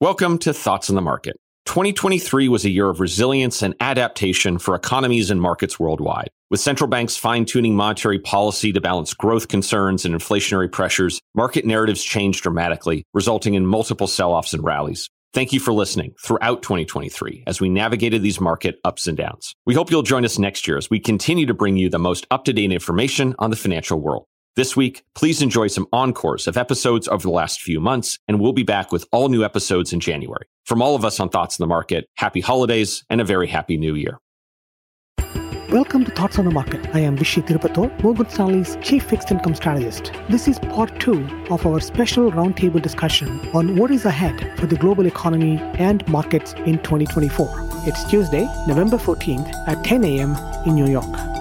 Welcome to Thoughts on the Market. 2023 was a year of resilience and adaptation for economies and markets worldwide. With central banks fine tuning monetary policy to balance growth concerns and inflationary pressures, market narratives changed dramatically, resulting in multiple sell offs and rallies. Thank you for listening throughout 2023 as we navigated these market ups and downs. We hope you'll join us next year as we continue to bring you the most up to date information on the financial world. This week, please enjoy some encores of episodes over the last few months, and we'll be back with all new episodes in January. From all of us on Thoughts on the Market, happy holidays and a very happy new year. Welcome to Thoughts on the Market. I am Vishy Tirupattur, Morgan Stanley's Chief Fixed Income Strategist. This is part two of our special roundtable discussion on what is ahead for the global economy and markets in 2024. It's Tuesday, November 14th at 10 a.m. in New York.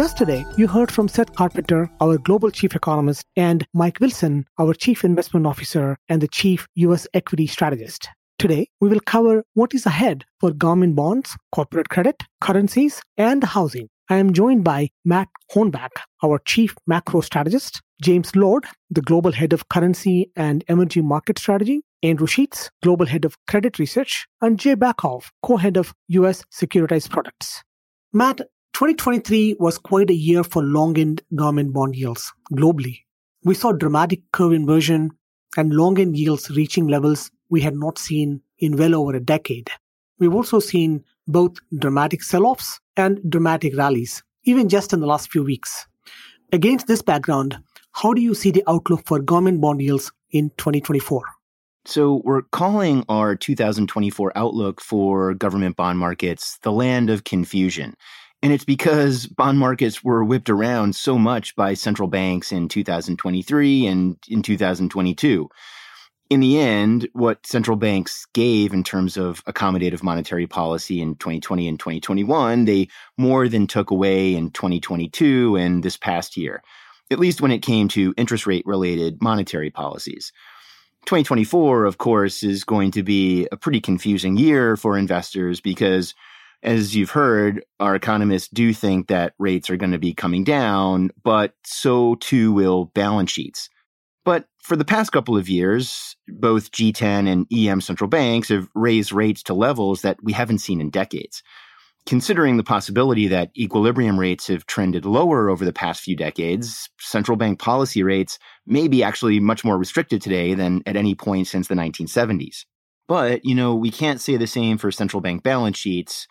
Yesterday, you heard from Seth Carpenter, our global chief economist, and Mike Wilson, our chief investment officer and the chief U.S. equity strategist. Today, we will cover what is ahead for government bonds, corporate credit, currencies, and housing. I am joined by Matt Hornbach, our chief macro strategist, James Lord, the global head of currency and emerging market strategy, Andrew Sheets, global head of credit research, and Jay Bacow, co-head of U.S. securitized products. Matt, 2023 was quite a year for long end government bond yields globally. We saw dramatic curve inversion and long end yields reaching levels we had not seen in well over a decade. We've also seen both dramatic sell offs and dramatic rallies, even just in the last few weeks. Against this background, how do you see the outlook for government bond yields in 2024? So, we're calling our 2024 outlook for government bond markets the land of confusion. And it's because bond markets were whipped around so much by central banks in 2023 and in 2022 in the end, what central banks gave in terms of accommodative monetary policy in 2020 and 2021, they more than took away in 2022 and this past year, at least when it came to interest rate related monetary policies. 2024, of course, is going to be a pretty confusing year for investors because, as you've heard, our economists do think that rates are going to be coming down, but so too will balance sheets. But for the past couple of years, both G10 and EM central banks have raised rates to levels that we haven't seen in decades. Considering the possibility that equilibrium rates have trended lower over the past few decades, central bank policy rates may be actually much more restricted today than at any point since the 1970s. But, you know, we can't say the same for central bank balance sheets,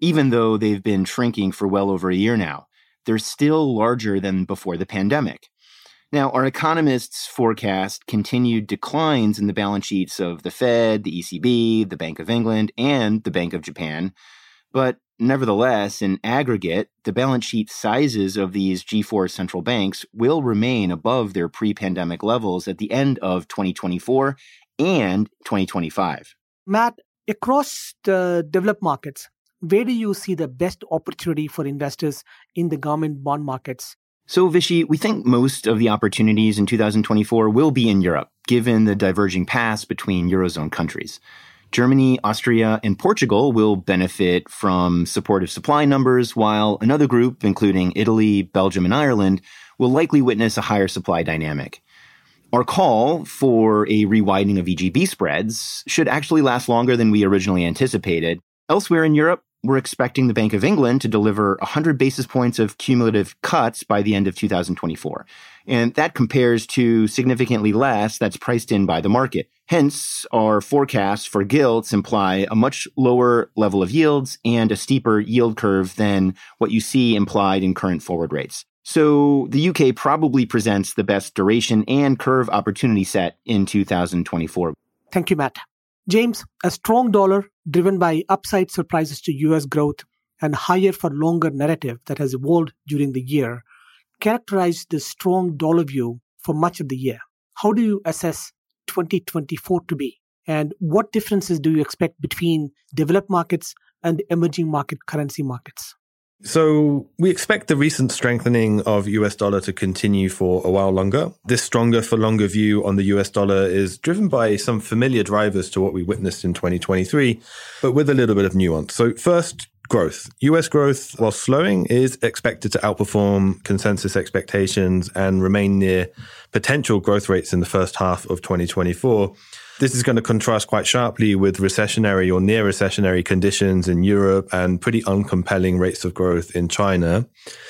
even though they've been shrinking for well over a year now. They're still larger than before the pandemic. Now, our economists forecast continued declines in the balance sheets of the Fed, the ECB, the Bank of England, and the Bank of Japan. But nevertheless, in aggregate, the balance sheet sizes of these G4 central banks will remain above their pre pandemic levels at the end of 2024 and 2025. Matt, across the developed markets, where do you see the best opportunity for investors in the government bond markets so, Vishy, we think most of the opportunities in 2024 will be in Europe, given the diverging paths between Eurozone countries. Germany, Austria, and Portugal will benefit from supportive supply numbers, while another group, including Italy, Belgium, and Ireland, will likely witness a higher supply dynamic. Our call for a rewidening of EGB spreads should actually last longer than we originally anticipated. Elsewhere in Europe, we're expecting the Bank of England to deliver 100 basis points of cumulative cuts by the end of 2024. And that compares to significantly less that's priced in by the market. Hence, our forecasts for gilts imply a much lower level of yields and a steeper yield curve than what you see implied in current forward rates. So the UK probably presents the best duration and curve opportunity set in 2024. Thank you, Matt. James, a strong dollar driven by upside surprises to US growth and higher for longer narrative that has evolved during the year characterized the strong dollar view for much of the year. How do you assess 2024 to be? And what differences do you expect between developed markets and emerging market currency markets? So we expect the recent strengthening of US dollar to continue for a while longer. This stronger for longer view on the US dollar is driven by some familiar drivers to what we witnessed in 2023, but with a little bit of nuance. So first, growth. US growth, while slowing, is expected to outperform consensus expectations and remain near potential growth rates in the first half of 2024. This is going to contrast quite sharply with recessionary or near recessionary conditions in Europe and pretty uncompelling rates of growth in China.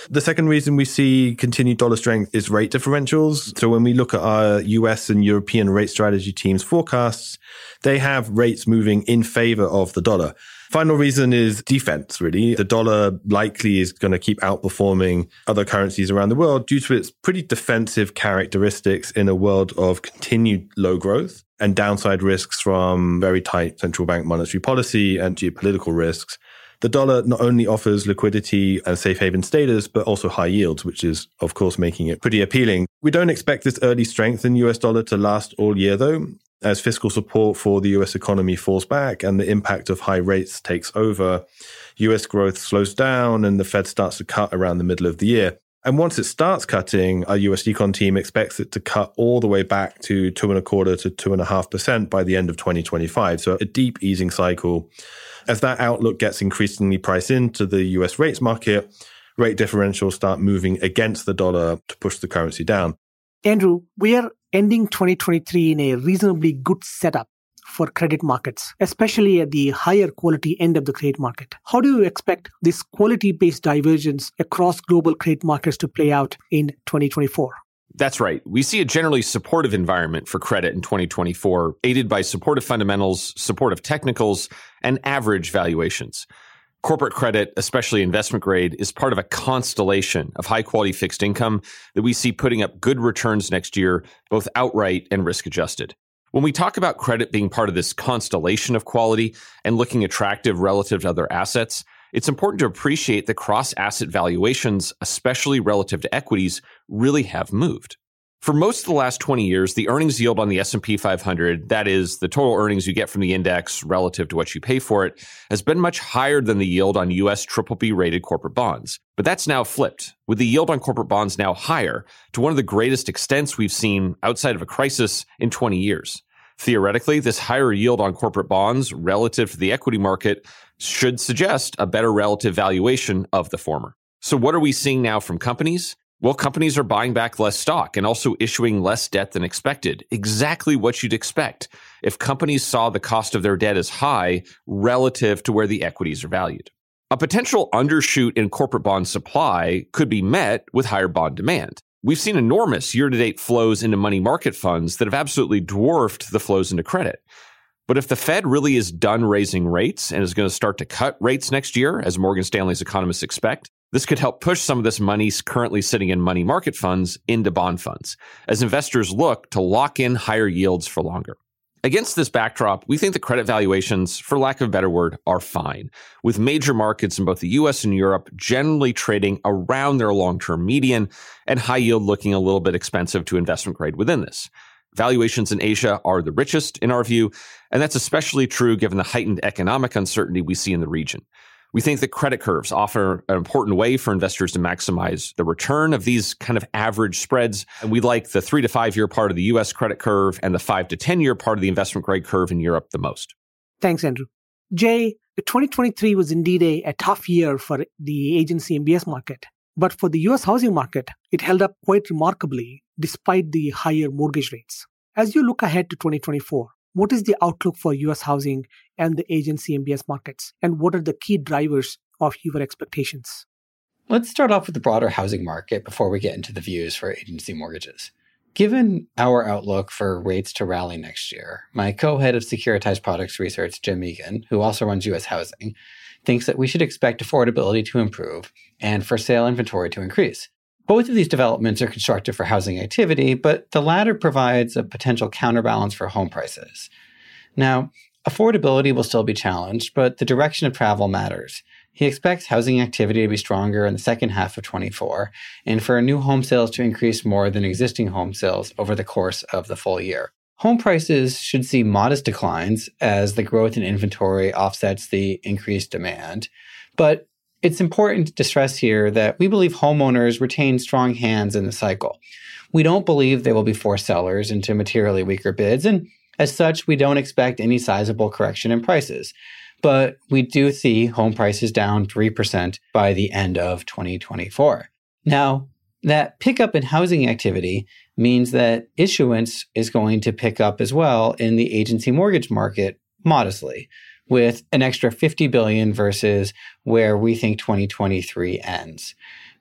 The second reason we see continued dollar strength is rate differentials. So when we look at our US and European rate strategy teams forecasts, they have rates moving in favor of the dollar. Final reason is defense, really. The dollar likely is going to keep outperforming other currencies around the world due to its pretty defensive characteristics in a world of continued low growth and downside risks from very tight central bank monetary policy and geopolitical risks. The dollar not only offers liquidity and safe haven status, but also high yields, which is, of course, making it pretty appealing. We don't expect this early strength in US dollar to last all year, though as fiscal support for the US economy falls back and the impact of high rates takes over, US growth slows down and the Fed starts to cut around the middle of the year. And once it starts cutting, our US econ team expects it to cut all the way back to two and a quarter to two and a half percent by the end of 2025. So a deep easing cycle. As that outlook gets increasingly priced into the US rates market, rate differentials start moving against the dollar to push the currency down. Andrew, we are ending 2023 in a reasonably good setup for credit markets, especially at the higher quality end of the credit market. How do you expect this quality based divergence across global credit markets to play out in 2024? That's right. We see a generally supportive environment for credit in 2024, aided by supportive fundamentals, supportive technicals, and average valuations. Corporate credit, especially investment grade, is part of a constellation of high quality fixed income that we see putting up good returns next year, both outright and risk adjusted. When we talk about credit being part of this constellation of quality and looking attractive relative to other assets, it's important to appreciate that cross asset valuations, especially relative to equities, really have moved. For most of the last 20 years, the earnings yield on the S&P 500, that is the total earnings you get from the index relative to what you pay for it, has been much higher than the yield on US BBB rated corporate bonds. But that's now flipped, with the yield on corporate bonds now higher to one of the greatest extents we've seen outside of a crisis in 20 years. Theoretically, this higher yield on corporate bonds relative to the equity market should suggest a better relative valuation of the former. So what are we seeing now from companies? Well, companies are buying back less stock and also issuing less debt than expected. Exactly what you'd expect if companies saw the cost of their debt as high relative to where the equities are valued. A potential undershoot in corporate bond supply could be met with higher bond demand. We've seen enormous year to date flows into money market funds that have absolutely dwarfed the flows into credit. But if the Fed really is done raising rates and is going to start to cut rates next year, as Morgan Stanley's economists expect, this could help push some of this money currently sitting in money market funds into bond funds as investors look to lock in higher yields for longer. Against this backdrop, we think the credit valuations, for lack of a better word, are fine, with major markets in both the US and Europe generally trading around their long term median and high yield looking a little bit expensive to investment grade within this. Valuations in Asia are the richest in our view, and that's especially true given the heightened economic uncertainty we see in the region. We think that credit curves offer an important way for investors to maximize the return of these kind of average spreads. And we like the three to five year part of the US credit curve and the five to 10 year part of the investment grade curve in Europe the most. Thanks, Andrew. Jay, 2023 was indeed a, a tough year for the agency MBS market. But for the US housing market, it held up quite remarkably despite the higher mortgage rates. As you look ahead to 2024, what is the outlook for US housing and the agency MBS markets? And what are the key drivers of your expectations? Let's start off with the broader housing market before we get into the views for agency mortgages. Given our outlook for rates to rally next year, my co head of securitized products research, Jim Egan, who also runs US housing, thinks that we should expect affordability to improve and for sale inventory to increase. Both of these developments are constructive for housing activity, but the latter provides a potential counterbalance for home prices. Now, affordability will still be challenged, but the direction of travel matters. He expects housing activity to be stronger in the second half of 24 and for new home sales to increase more than existing home sales over the course of the full year. Home prices should see modest declines as the growth in inventory offsets the increased demand, but it's important to stress here that we believe homeowners retain strong hands in the cycle. We don't believe they will be forced sellers into materially weaker bids, and as such, we don't expect any sizable correction in prices. But we do see home prices down 3% by the end of 2024. Now, That pickup in housing activity means that issuance is going to pick up as well in the agency mortgage market modestly with an extra 50 billion versus where we think 2023 ends.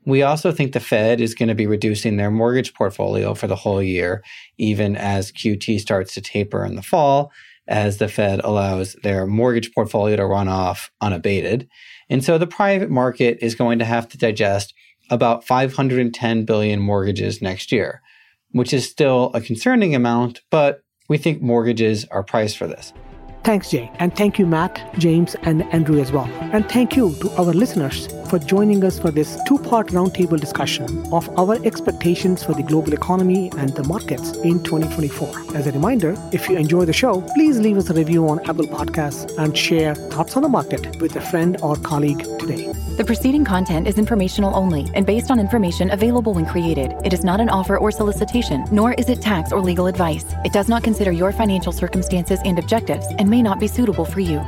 We also think the Fed is going to be reducing their mortgage portfolio for the whole year, even as QT starts to taper in the fall, as the Fed allows their mortgage portfolio to run off unabated. And so the private market is going to have to digest about 510 billion mortgages next year, which is still a concerning amount, but we think mortgages are priced for this. Thanks, Jay. And thank you, Matt, James, and Andrew as well. And thank you to our listeners for joining us for this two part roundtable discussion of our expectations for the global economy and the markets in 2024. As a reminder, if you enjoy the show, please leave us a review on Apple Podcasts and share thoughts on the market with a friend or colleague today. The preceding content is informational only and based on information available when created. It is not an offer or solicitation, nor is it tax or legal advice. It does not consider your financial circumstances and objectives and may not be suitable for you.